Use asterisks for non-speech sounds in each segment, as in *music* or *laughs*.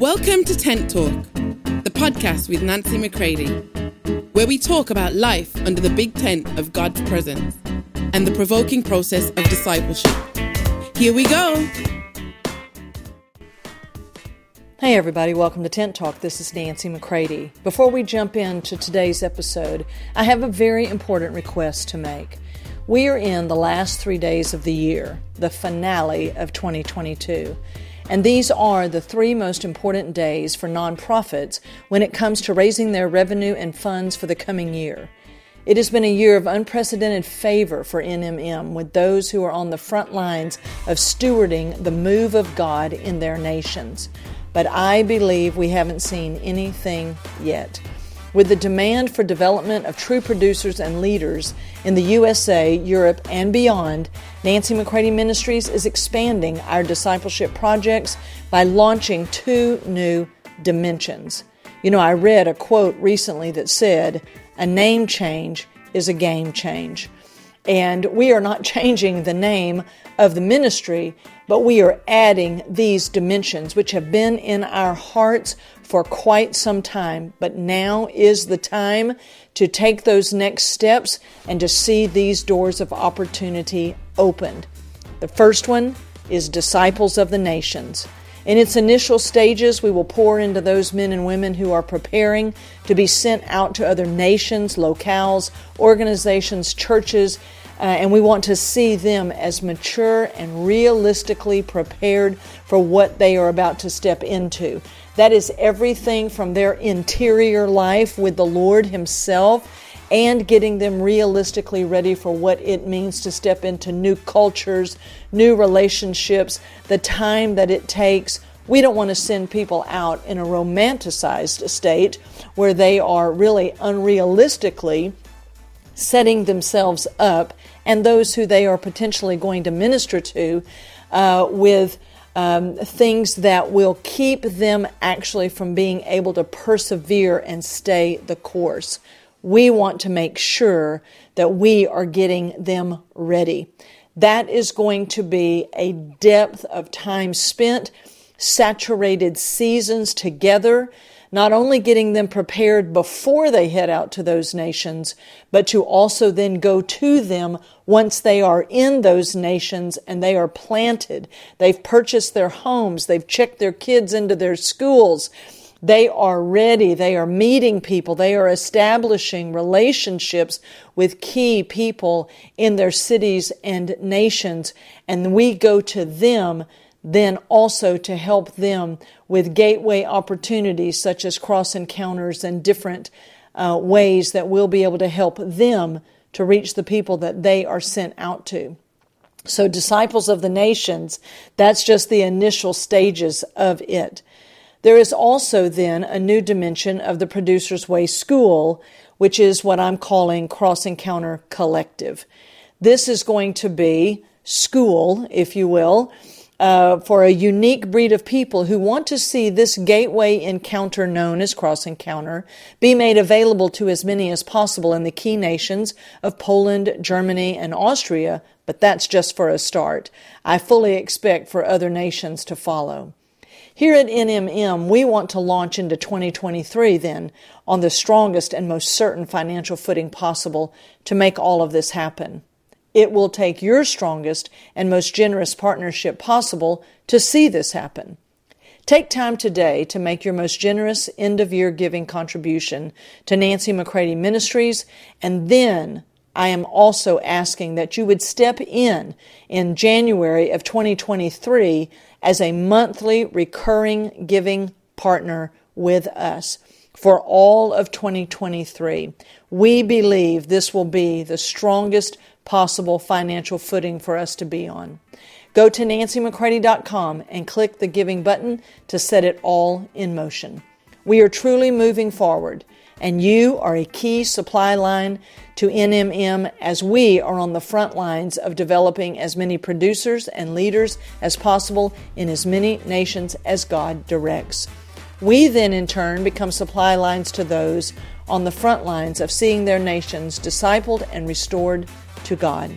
Welcome to Tent Talk, the podcast with Nancy McCready, where we talk about life under the big tent of God's presence and the provoking process of discipleship. Here we go. Hey, everybody, welcome to Tent Talk. This is Nancy McCready. Before we jump into today's episode, I have a very important request to make. We are in the last three days of the year, the finale of 2022. And these are the three most important days for nonprofits when it comes to raising their revenue and funds for the coming year. It has been a year of unprecedented favor for NMM with those who are on the front lines of stewarding the move of God in their nations. But I believe we haven't seen anything yet. With the demand for development of true producers and leaders in the USA, Europe, and beyond, Nancy McCready Ministries is expanding our discipleship projects by launching two new dimensions. You know, I read a quote recently that said, A name change is a game change. And we are not *laughs* changing the name of the ministry, but we are adding these dimensions, which have been in our hearts for quite some time, but now is the time to take those next steps and to see these doors of opportunity opened. The first one is Disciples of the Nations. In its initial stages, we will pour into those men and women who are preparing to be sent out to other nations, locales, organizations, churches, uh, and we want to see them as mature and realistically prepared for what they are about to step into. That is everything from their interior life with the Lord Himself and getting them realistically ready for what it means to step into new cultures, new relationships, the time that it takes. We don't want to send people out in a romanticized state where they are really unrealistically setting themselves up and those who they are potentially going to minister to uh, with um, things that will keep them actually from being able to persevere and stay the course. We want to make sure that we are getting them ready. That is going to be a depth of time spent, saturated seasons together not only getting them prepared before they head out to those nations, but to also then go to them once they are in those nations and they are planted. They've purchased their homes, they've checked their kids into their schools. They are ready. They are meeting people. They are establishing relationships with key people in their cities and nations. And we go to them then also to help them with gateway opportunities such as cross encounters and different uh, ways that we'll be able to help them to reach the people that they are sent out to. So, disciples of the nations, that's just the initial stages of it. There is also then a new dimension of the Producer's Way School, which is what I'm calling Cross Encounter Collective. This is going to be school, if you will, uh, for a unique breed of people who want to see this gateway encounter known as Cross Encounter be made available to as many as possible in the key nations of Poland, Germany, and Austria, but that's just for a start. I fully expect for other nations to follow. Here at NMM, we want to launch into 2023 then on the strongest and most certain financial footing possible to make all of this happen. It will take your strongest and most generous partnership possible to see this happen. Take time today to make your most generous end of year giving contribution to Nancy McCready Ministries, and then I am also asking that you would step in in January of 2023 as a monthly recurring giving partner with us for all of 2023. We believe this will be the strongest possible financial footing for us to be on. Go to nancymccready.com and click the giving button to set it all in motion. We are truly moving forward, and you are a key supply line to NMM as we are on the front lines of developing as many producers and leaders as possible in as many nations as God directs. We then, in turn, become supply lines to those on the front lines of seeing their nations discipled and restored to God.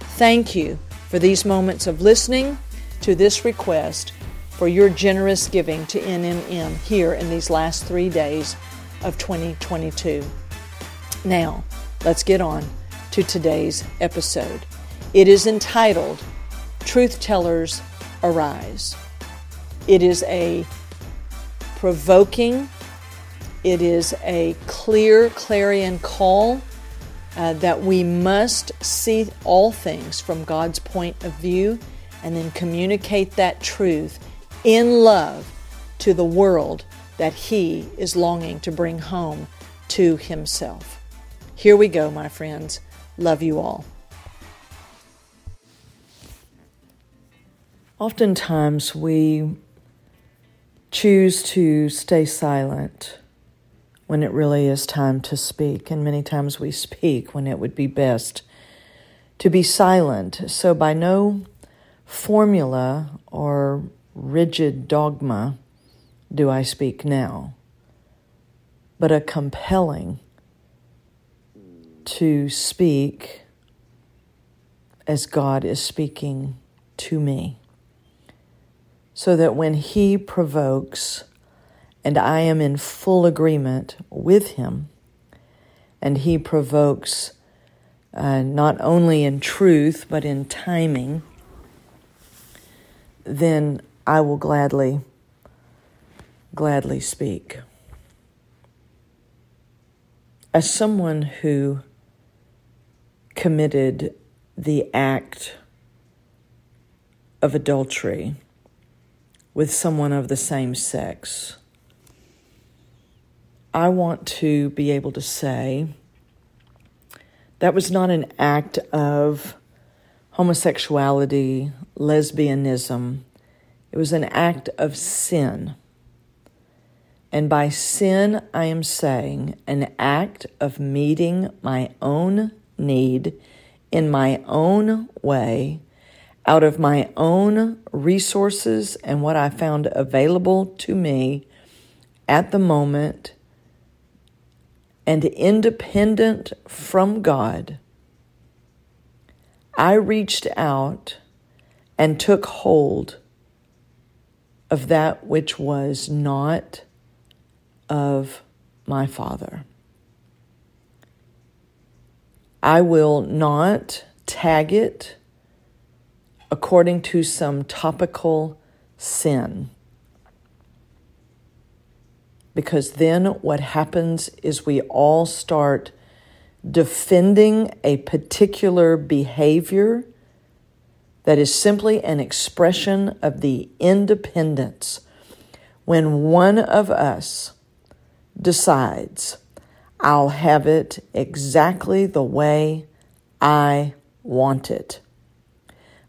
Thank you for these moments of listening to this request for your generous giving to NMM here in these last three days of 2022. Now, let's get on to today's episode. It is entitled Truth Tellers Arise. It is a provoking, it is a clear clarion call uh, that we must see all things from God's point of view and then communicate that truth in love to the world that He is longing to bring home to Himself. Here we go, my friends. Love you all. Oftentimes we choose to stay silent when it really is time to speak, and many times we speak when it would be best to be silent. So, by no formula or rigid dogma do I speak now, but a compelling to speak as God is speaking to me so that when He provokes and I am in full agreement with Him, and He provokes uh, not only in truth but in timing, then I will gladly, gladly speak. As someone who committed the act of adultery, with someone of the same sex. I want to be able to say that was not an act of homosexuality, lesbianism. It was an act of sin. And by sin, I am saying an act of meeting my own need in my own way out of my own resources and what I found available to me at the moment and independent from God, I reached out and took hold of that which was not of my Father. I will not tag it according to some topical sin. Because then what happens is we all start defending a particular behavior that is simply an expression of the independence when one of us decides, I'll have it exactly the way I want it.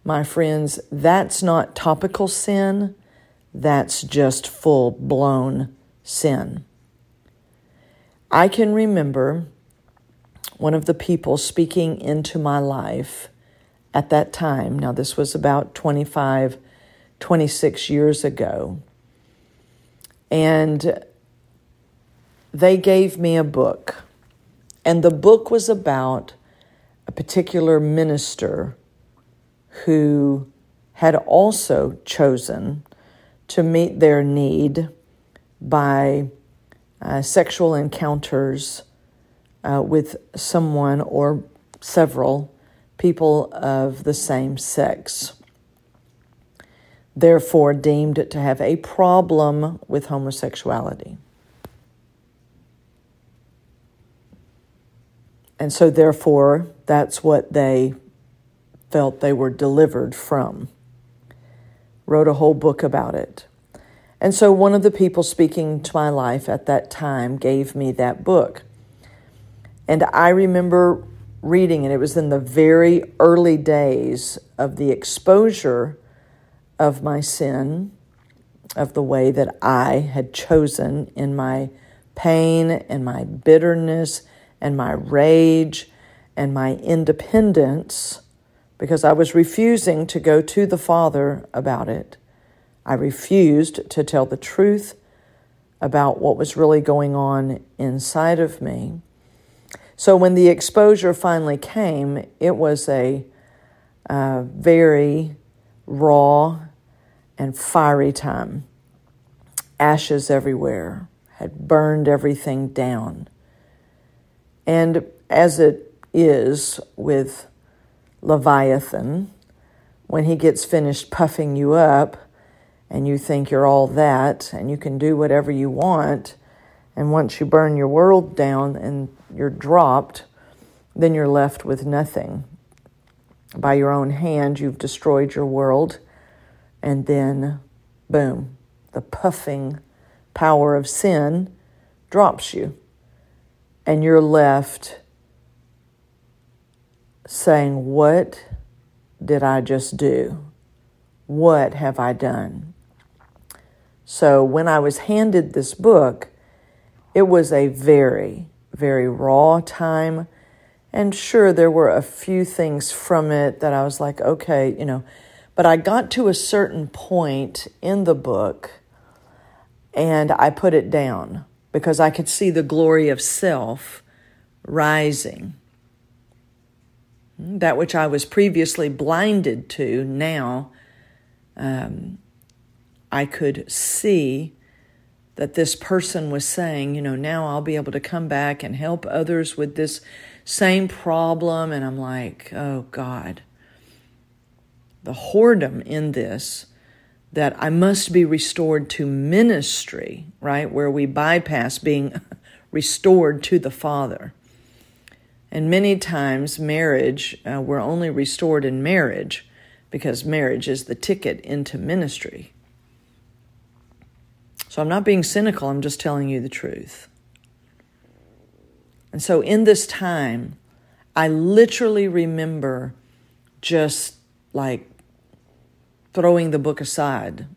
My friends, that's not topical sin, that's just full blown sin. I can remember one of the people speaking into my life at that time. Now, this was about 25, 26 years ago. And they gave me a book. And the book was about a particular minister who had also chosen to meet their need by uh, sexual encounters uh, with someone or several people of the same sex. Therefore, deemed to have a problem with homosexuality. And so, therefore, that's what they felt they were delivered from. Wrote a whole book about it. And so one of the people speaking to my life at that time gave me that book. And I remember reading it. It was in the very early days of the exposure of my sin, of the way that I had chosen in my pain and my bitterness and my rage and my independence because I was refusing to go to the Father about it. I refused to tell the truth about what was really going on inside of me. So when the exposure finally came, it was a very raw and fiery time. Ashes everywhere had burned everything down. And as it is with Leviathan, when he gets finished puffing you up and you think you're all that and you can do whatever you want, and once you burn your world down and you're dropped, then you're left with nothing. By your own hand, you've destroyed your world, and then, boom, the puffing power of sin drops you, and you're left saying, What did I just do? What have I done? So, when I was handed this book, it was a very, very raw time. And sure, there were a few things from it that I was like, okay, you know, but I got to a certain point in the book and I put it down because I could see the glory of self rising. That which I was previously blinded to, now um, I could see that this person was saying, you know, now I'll be able to come back and help others with this same problem. And I'm like, oh God, the whoredom in this that I must be restored to ministry, right? Where we bypass being *laughs* restored to the Father. And many times, marriage, uh, we're only restored in marriage because marriage is the ticket into ministry. So I'm not being cynical, I'm just telling you the truth. And so in this time, I literally remember just like throwing the book aside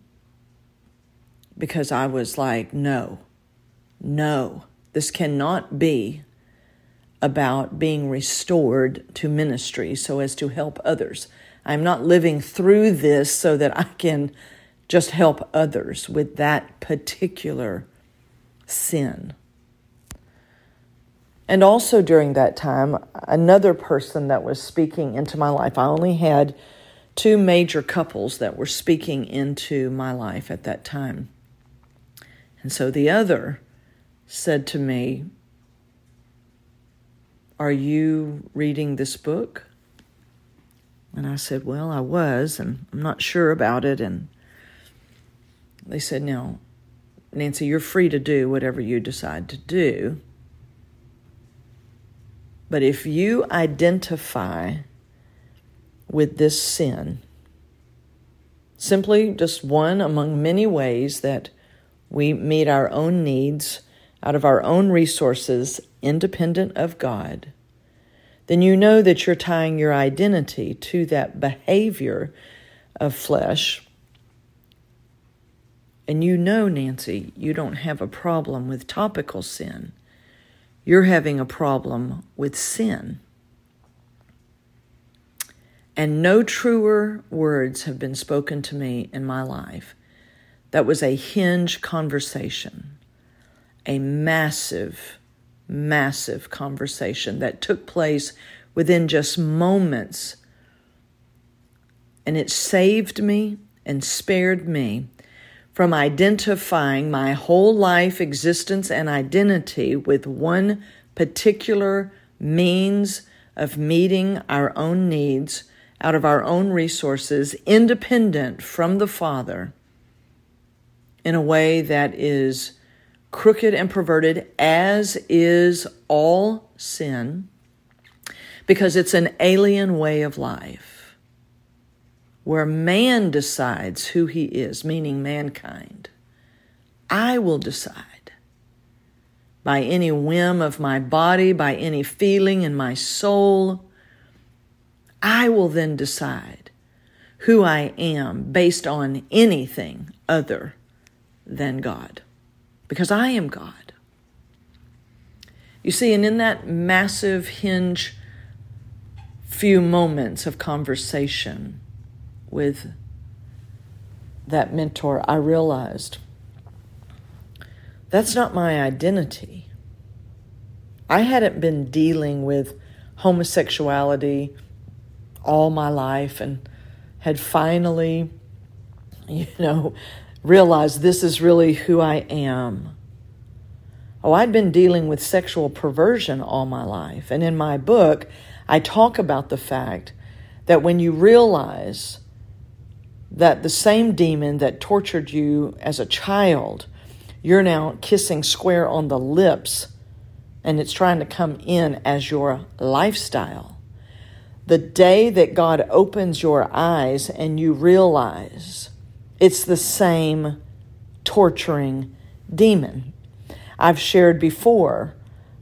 because I was like, no, no, this cannot be about being restored to ministry so as to help others. I'm not living through this so that I can just help others with that particular sin. And also during that time, another person that was speaking into my life, I only had two major couples that were speaking into my life at that time. And so the other said to me, Are you reading this book? And I said, Well, I was, and I'm not sure about it. And they said, Now, Nancy, you're free to do whatever you decide to do. But if you identify with this sin. Simply just one among many ways that we meet our own needs out of our own resources, independent of God, then you know that you're tying your identity to that behavior of flesh. And you know, Nancy, you don't have a problem with topical sin. You're having a problem with sin. And no truer words have been spoken to me in my life. That was a hinge conversation, a massive, massive conversation that took place within just moments. And it saved me and spared me from identifying my whole life, existence, and identity with one particular means of meeting our own needs out of our own resources, independent from the Father, in a way that is crooked and perverted, as is all sin, because it's an alien way of life where man decides who he is, meaning mankind. I will decide by any whim of my body, by any feeling in my soul I will then decide who I am based on anything other than God, because I am God. You see, and in that massive hinge few moments of conversation with that mentor, I realized that's not my identity. I hadn't been dealing with homosexuality all my life and had finally you know, realized this is really who I am. Oh, I'd been dealing with sexual perversion all my life. And in my book, I talk about the fact that when you realize that the same demon that tortured you as a child, you're now kissing square on the lips and it's trying to come in as your lifestyle. The day that God opens your eyes and you realize it's the same torturing demon. I've shared before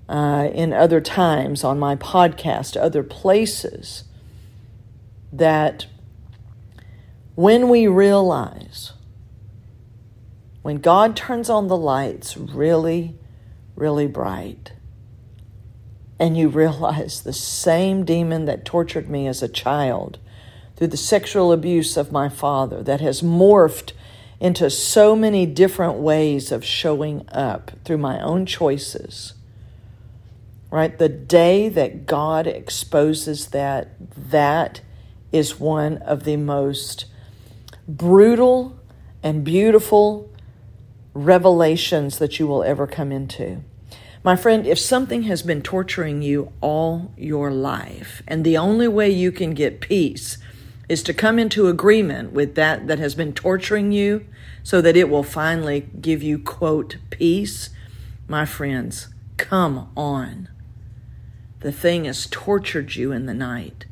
uh, in other times on my podcast, other places, that when we realize, when God turns on the lights really, really bright, and you realize the same demon that tortured me as a child through the sexual abuse of my father that has morphed into so many different ways of showing up through my own choices. Right? The day that God exposes that, that is one of the most brutal and beautiful revelations that you will ever come into. My friend, if something has been torturing you all your life, and the only way you can get peace is to come into agreement with that that has been torturing you so that it will finally give you, quote, peace, my friends, come on. The thing has tortured you in the night.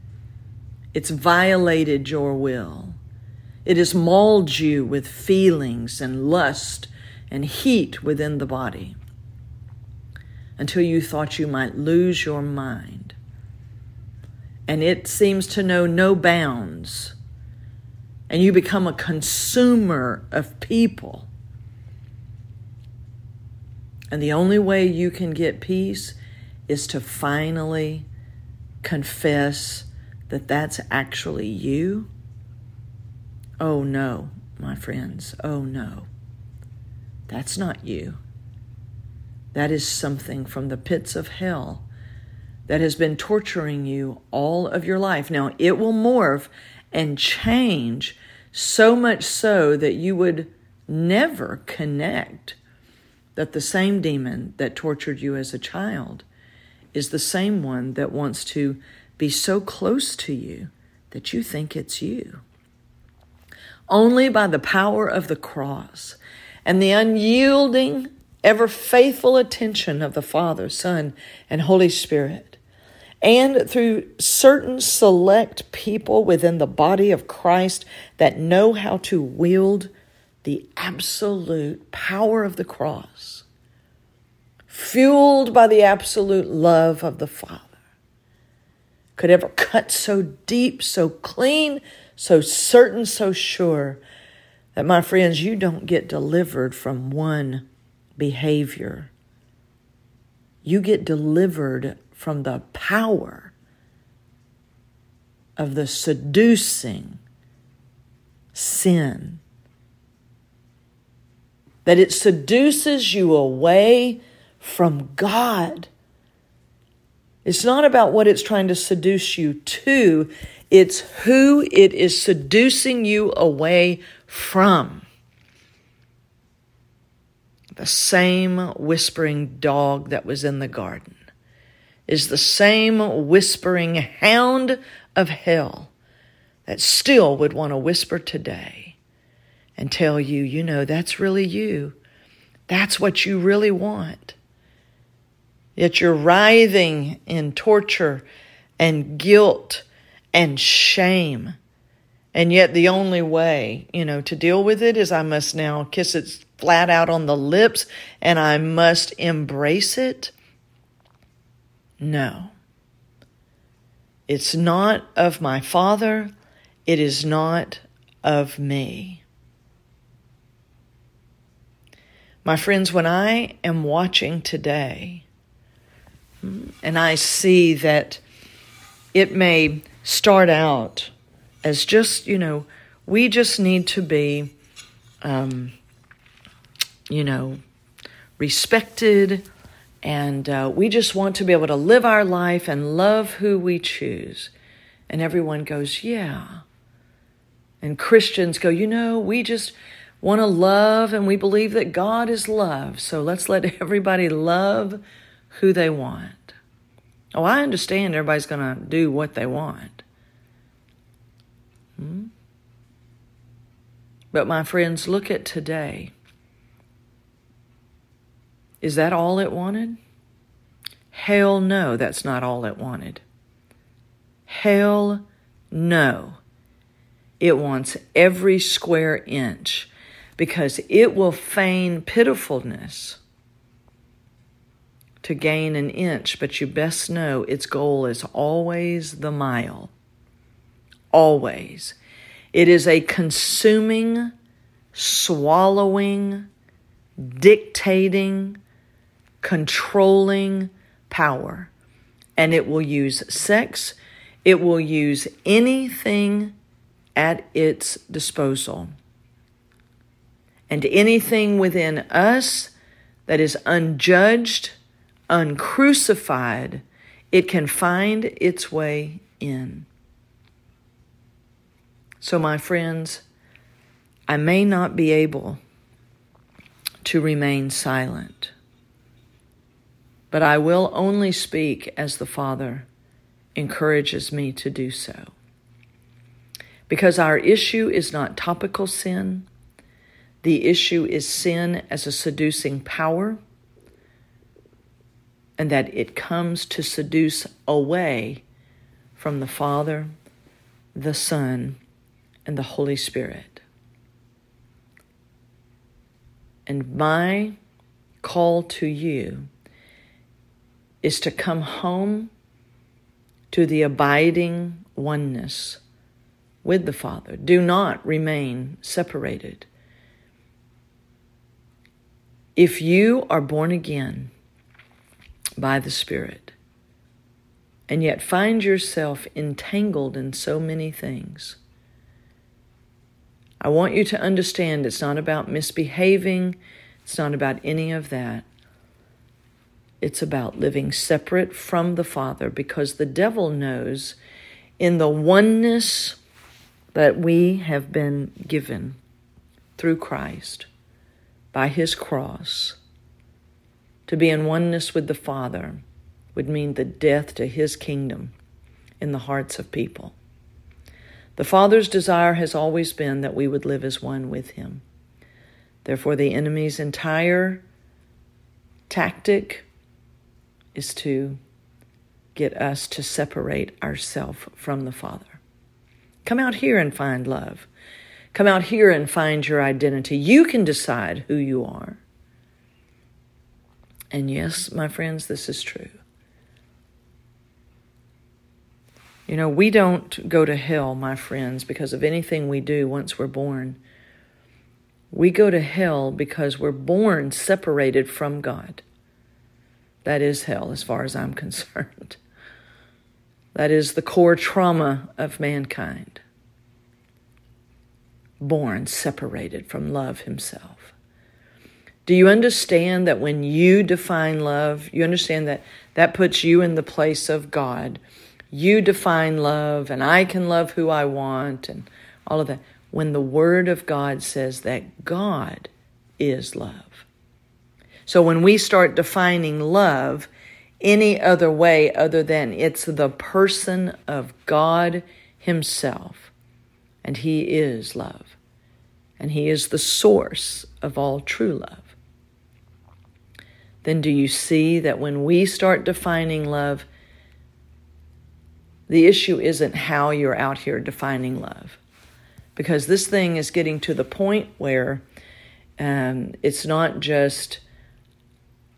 It's violated your will. It has mauled you with feelings and lust and heat within the body until you thought you might lose your mind. And it seems to know no bounds. And you become a consumer of people. And the only way you can get peace is to finally confess that that's actually you Oh no, my friends, oh no. That's not you. That is something from the pits of hell that has been torturing you all of your life. Now, it will morph and change so much so that you would never connect that the same demon that tortured you as a child is the same one that wants to be so close to you that you think it's you. Only by the power of the cross and the unyielding, ever faithful attention of the Father, Son, and Holy Spirit, and through certain select people within the body of Christ that know how to wield the absolute power of the cross, fueled by the absolute love of the Father, could ever cut so deep, so clean, so certain, so sure that, my friends, you don't get delivered from one behavior. You get delivered from the power of the seducing sin. That it seduces you away from God. It's not about what it's trying to seduce you to, it's who it is seducing you away from. The same whispering dog that was in the garden is the same whispering hound of hell that still would want to whisper today and tell you, you know, that's really you. That's what you really want. Yet you're writhing in torture and guilt and shame. And yet, the only way, you know, to deal with it is I must now kiss it flat out on the lips and I must embrace it. No. It's not of my Father, it is not of me. My friends, when I am watching today and I see that it may start out as just, you know, we just need to be, um, you know, respected and uh, we just want to be able to live our life and love who we choose. And everyone goes, yeah. And Christians go, you know, we just want to love and we believe that God is love. So let's let *laughs* everybody love who they want. Oh, I understand everybody's going to do what they want. Hmm? But my friends, look at today. Is that all it wanted? Hell no, that's not all it wanted. Hell no. It wants every square inch because it will feign pitifulness to gain an inch, but you best know its goal is always the mile. Always. It is a consuming, swallowing, dictating, controlling power. And it will use sex, it will use anything at its disposal. And anything within us that is unjudged, uncrucified, it can find its way in. So, my friends, I may not be able to remain silent, but I will only speak as the Father encourages me to do so. Because our issue is not topical sin, the issue is sin as a seducing power, and that it comes to seduce away from the Father, the Son, and the Holy Spirit. And my call to you is to come home to the abiding oneness with the Father. Do not remain separated. If you are born again by the Spirit and yet find yourself entangled in so many things, I want you to understand it's not about misbehaving, it's not about any of that. It's about living separate from the Father because the devil knows in the oneness that we have been given through Christ by his cross. To be in oneness with the Father would mean the death to his kingdom in the hearts of people. The Father's desire has always been that we would live as one with him. Therefore, the enemy's entire tactic is to get us to separate ourselves from the Father. Come out here and find love. Come out here and find your identity. You can decide who you are. And yes, my friends, this is true. You know, we don't go to hell, my friends, because of anything we do once we're born. We go to hell because we're born separated from God. That is hell, as far as I'm *laughs* concerned. That is the core trauma of mankind. Born separated from love himself. Do you understand that when you define love, you understand that that puts you in the place of God? You define love, and I can love who I want, and all of that. When the Word of God says that God is love. So when we start defining love any other way other than it's the person of God Himself, and He is love, and He is the source of all true love, then do you see that when we start defining love, the issue isn't how you're out here defining love? Because this thing is getting to the point where um, it's not just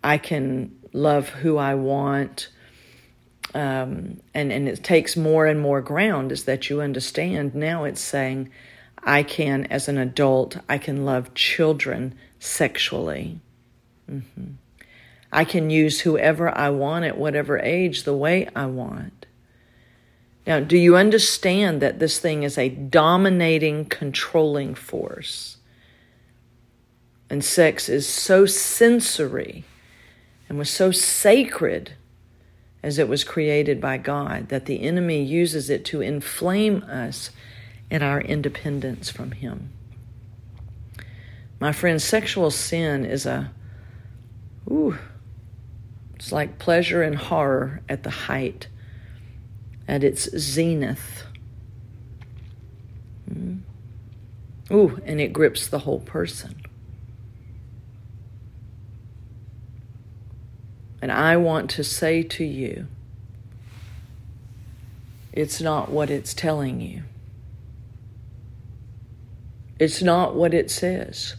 I can love who I want. Um, and, and it takes more and more ground is that you understand now it's saying I can, as an adult, I can love children sexually. Mm-hmm. I can use whoever I want at whatever age the way I want. Now, do you understand that this thing is a dominating, controlling force? And sex is so sensory and was so sacred as it was created by God that the enemy uses it to inflame us in our independence from Him. My friend, sexual sin is a, ooh, it's like pleasure and horror at the height, at its zenith. Mm. Ooh, and it grips the whole person. And I want to say to you, it's not what it's telling you. It's not what it says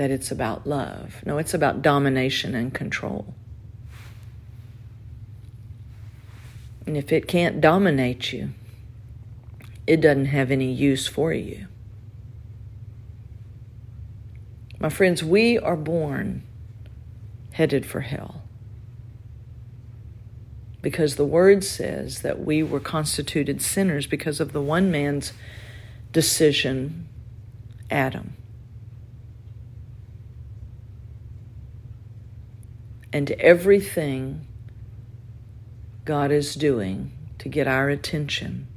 that it's about love. No, it's about domination and control. And if it can't dominate you, it doesn't have any use for you. My friends, we are born headed for hell. Because the word says that we were constituted sinners because of the one man's decision, Adam. And everything God is doing to get our attention,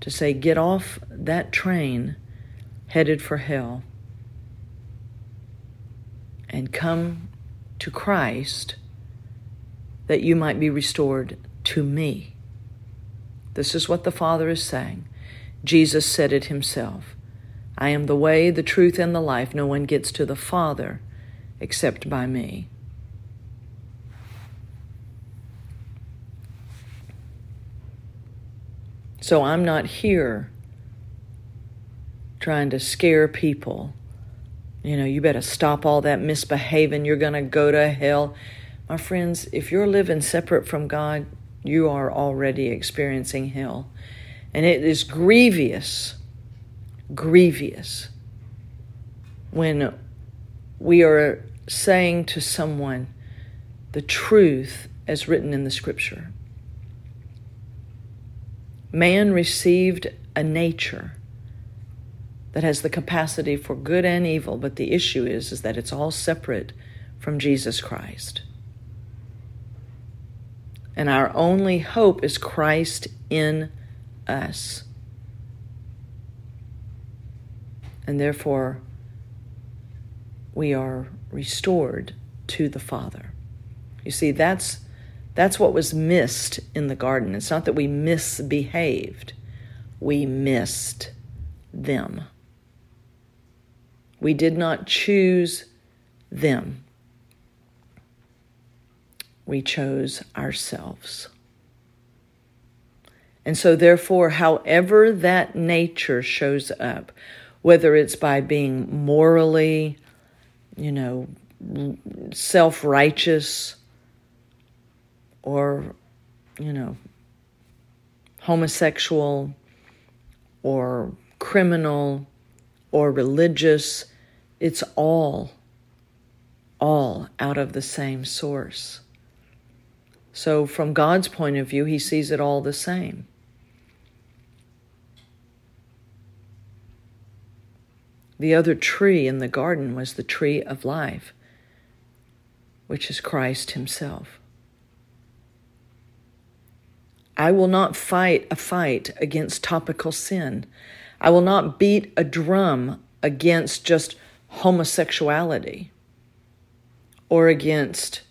to say, get off that train headed for hell and come to Christ that you might be restored to me. This is what the Father is saying. Jesus said it himself I am the way, the truth, and the life. No one gets to the Father except by me. So I'm not here trying to scare people. You know, you better stop all that misbehaving. You're going to go to hell. My friends, if you're living separate from God, you are already experiencing hell. And it is grievous, grievous when we are saying to someone the truth as written in the scripture. Man received a nature that has the capacity for good and evil, but the issue is, is that it's all separate from Jesus Christ. And our only hope is Christ in us. And therefore, we are restored to the Father. You see, that's, that's what was missed in the garden. It's not that we misbehaved, we missed them. We did not choose them. We chose ourselves. And so, therefore, however that nature shows up, whether it's by being morally, you know, self righteous, or, you know, homosexual, or criminal, or religious, it's all, all out of the same source. So, from God's point of view, He sees it all the same. The other tree in the garden was the tree of life, which is Christ Himself. I will not fight a fight against topical sin. I will not beat a drum against just homosexuality or against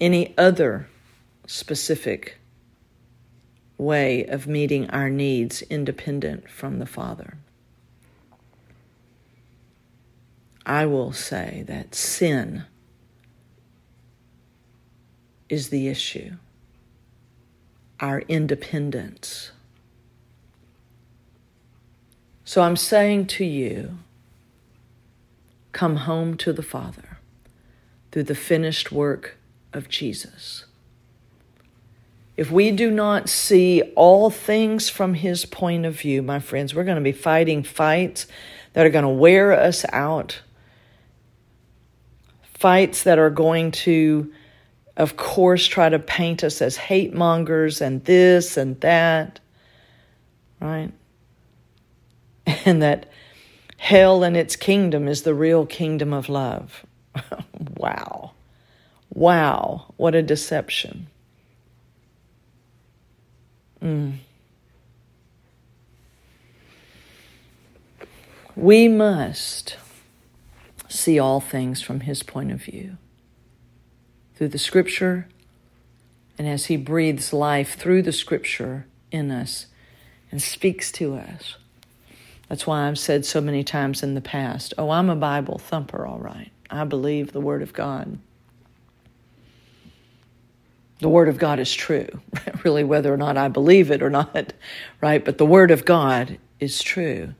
any other specific way of meeting our needs independent from the Father. I will say that sin is the issue, our independence. So I'm saying to you, come home to the Father through the finished work of Jesus. If we do not see all things from his point of view, my friends, we're going to be fighting fights that are going to wear us out fights that are going to, of course, try to paint us as hate mongers and this and that, right? *laughs* And that hell and its kingdom is the real kingdom of love. *laughs* wow. Wow. What a deception. Mm. We must see all things from His point of view. Through the Scripture, and as He breathes life through the Scripture in us and speaks to us. That's why I've said so many times in the past oh, I'm a Bible thumper, all right. I believe the Word of God. The Word of God is true, *laughs* really, whether or not I believe it or not, right? But the Word of God is true.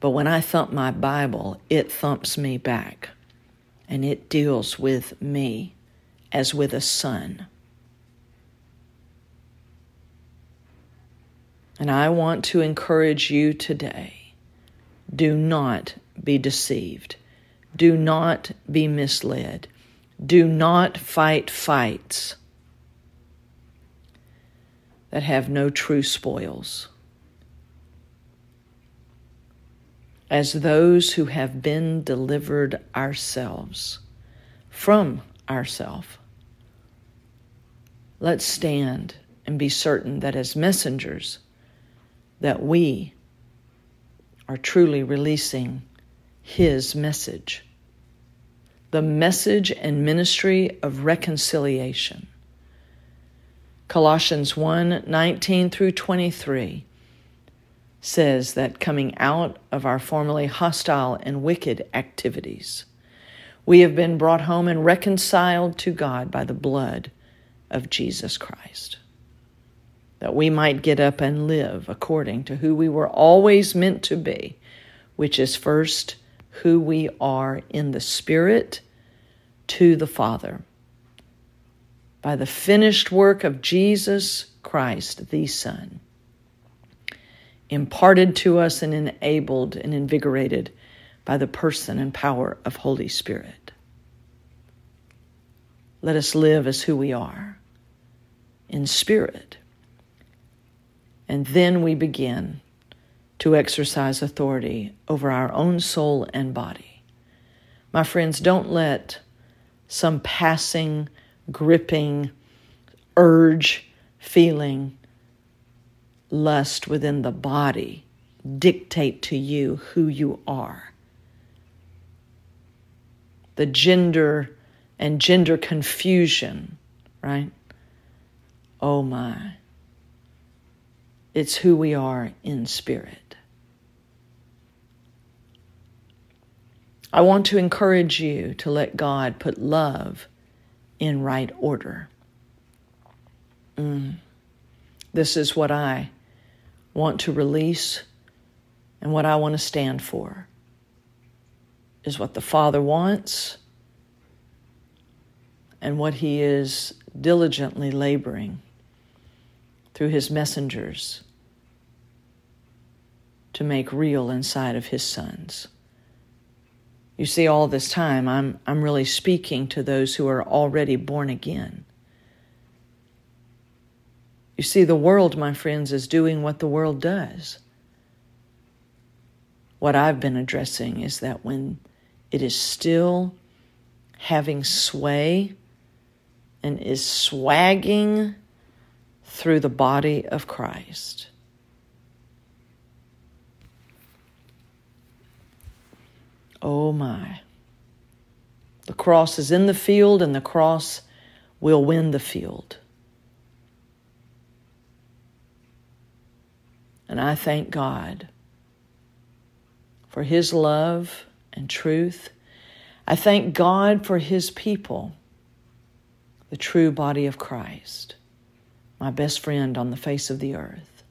But when I thump my Bible, it thumps me back and it deals with me as with a son. And I want to encourage you today do not be deceived, do not be misled, do not fight fights that have no true spoils. as those who have been delivered ourselves from ourself. Let's stand and be certain that as messengers that we are truly releasing his message. The message and ministry of reconciliation. Colossians 1 19 through 23 says that coming out of our formerly hostile and wicked activities, we have been brought home and reconciled to God by the blood of Jesus Christ. That we might get up and live according to who we were always meant to be, which is first who we are in the Spirit to the Father. By the finished work of Jesus Christ, the Son imparted to us and enabled and invigorated by the person and power of Holy Spirit. Let us live as who we are in spirit. And then we begin to exercise authority over our own soul and body. My friends, don't let some passing, gripping urge, feeling lust within the body dictate to you who you are. The gender and gender confusion, right? Oh my. It's who we are in spirit. I want to encourage you to let God put love in right order. Mm. This is what I want to release and what I want to stand for is what the Father wants and what He is diligently laboring through His messengers to make real inside of His sons. You see, all this time, I'm, I'm really speaking to those who are already born again. You see, the world, my friends, is doing what the world does. What I've been addressing is that when it is still having sway and is swagging through the body of Christ. Oh my. The cross is in the field, and the cross will win the field. And I thank God for His love and truth. I thank God for His people, the true body of Christ, my best friend on the face of the earth.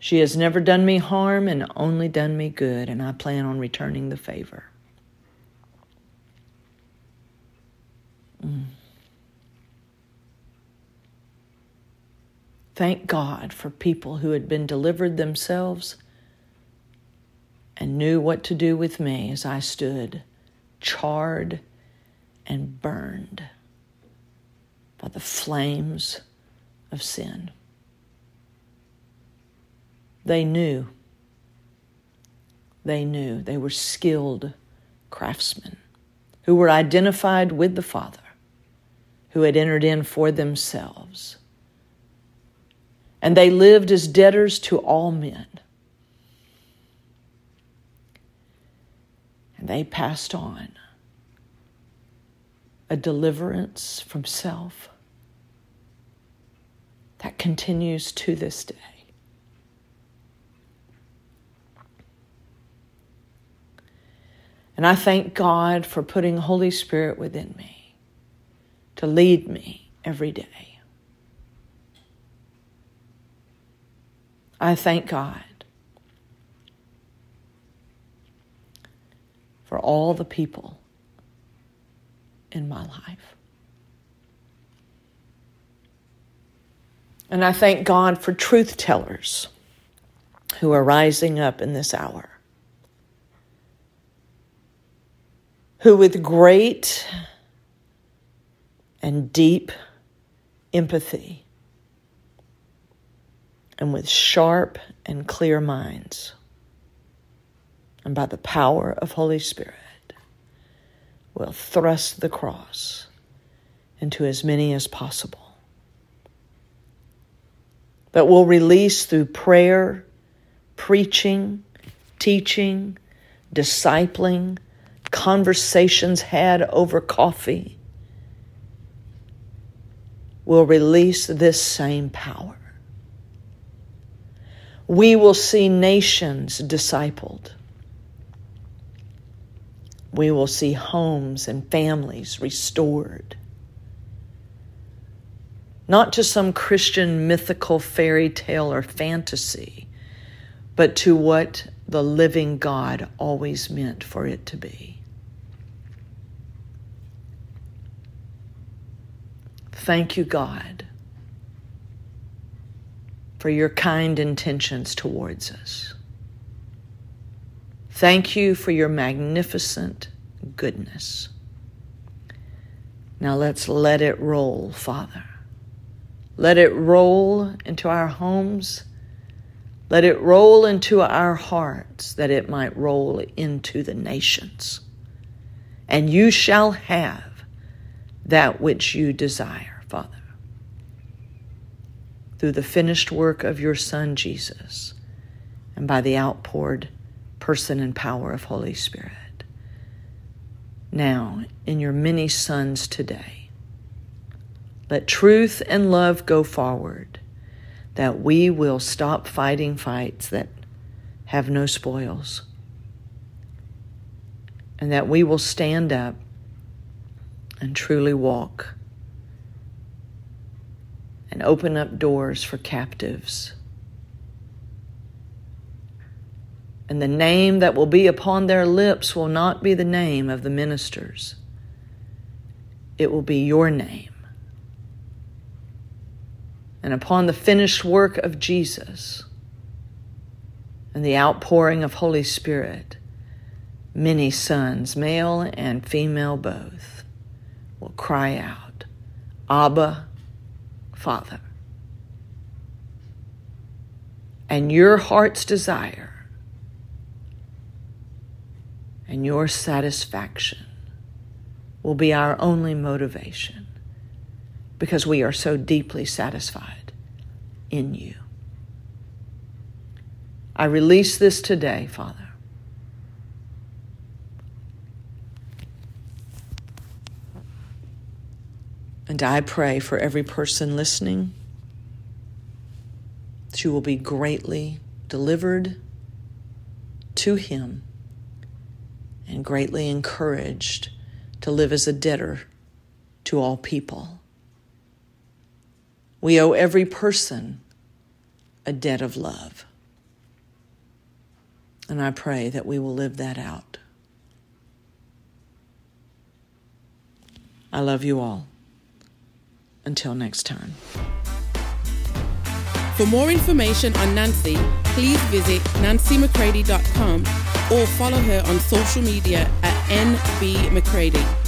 She has never done me harm and only done me good, and I plan on returning the favor. Mm. Thank God for people who had been delivered themselves and knew what to do with me as I stood charred and burned by the flames of sin. They knew. They knew. They were skilled craftsmen who were identified with the Father, who had entered in for themselves and they lived as debtors to all men. And they passed on a deliverance from self that continues to this day. And I thank God for putting Holy Spirit within me to lead me every day. I thank God for all the people in my life. And I thank God for truth tellers who are rising up in this hour, who with great and deep empathy and with sharp and clear minds and by the power of Holy Spirit will thrust the cross into as many as possible. That will release through prayer, preaching, teaching, discipling, conversations had over coffee, will release this same power. We will see nations discipled we will see homes and families restored. Not to some Christian mythical fairy tale or fantasy, but to what the living God always meant for it to be. Thank you, God, for your kind intentions towards us. Thank you for your magnificent goodness. Now let's let it roll, Father. Let it roll into our homes. Let it roll into our hearts that it might roll into the nations. And you shall have that which you desire, Father. Through the finished work of your Son, Jesus, and by the outpoured person and power of Holy Spirit. Now, in your many sons today, let truth and love go forward, that we will stop fighting fights that have no spoils, and that we will stand up and truly walk and open up doors for captives. And the name that will be upon their lips will not be the name of the ministers, it will be your name. And upon the finished work of Jesus and the outpouring of Holy Spirit, many sons, male and female both, will cry out, Abba, Father. And your heart's desire and your satisfaction will be our only motivation because we are so deeply satisfied in you. I release this today, Father. And I pray for every person listening that you will be greatly delivered to Him and greatly encouraged to live as a debtor to all people. We owe every person a debt of love. And I pray that we will live that out. I love you all. Until next time. For more information on Nancy, please visit nancymccready.com or follow her on social media at NB McCready.